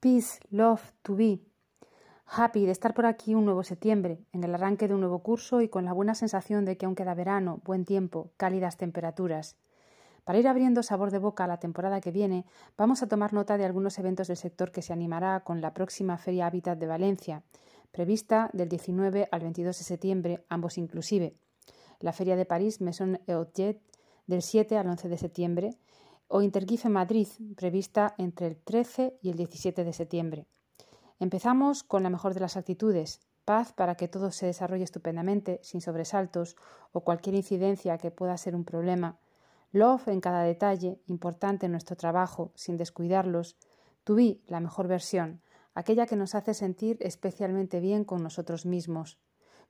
Peace, love, to be. Happy de estar por aquí un nuevo septiembre, en el arranque de un nuevo curso y con la buena sensación de que aún queda verano, buen tiempo, cálidas temperaturas. Para ir abriendo sabor de boca a la temporada que viene, vamos a tomar nota de algunos eventos del sector que se animará con la próxima Feria Hábitat de Valencia, prevista del 19 al 22 de septiembre, ambos inclusive. La Feria de París Maison et Objet del 7 al 11 de septiembre o Intergife Madrid, prevista entre el 13 y el 17 de septiembre. Empezamos con la mejor de las actitudes, paz para que todo se desarrolle estupendamente, sin sobresaltos o cualquier incidencia que pueda ser un problema. Love en cada detalle, importante en nuestro trabajo, sin descuidarlos. To be, la mejor versión, aquella que nos hace sentir especialmente bien con nosotros mismos.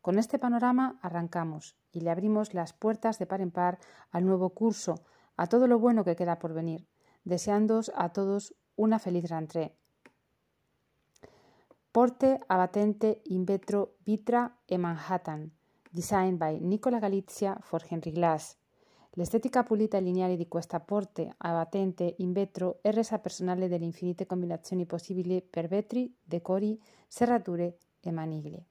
Con este panorama arrancamos y le abrimos las puertas de par en par al nuevo curso, a todo lo bueno que queda por venir, deseándos a todos una feliz rentrée. Porte Abatente in Vetro Vitra e Manhattan, designed by Nicola Galizia for Henry Glass. L'estetica pulita e lineare di questa porte abatente in vetro è resa personale dalle infinite combinazioni possibili per vetri, decori, serrature e maniglie.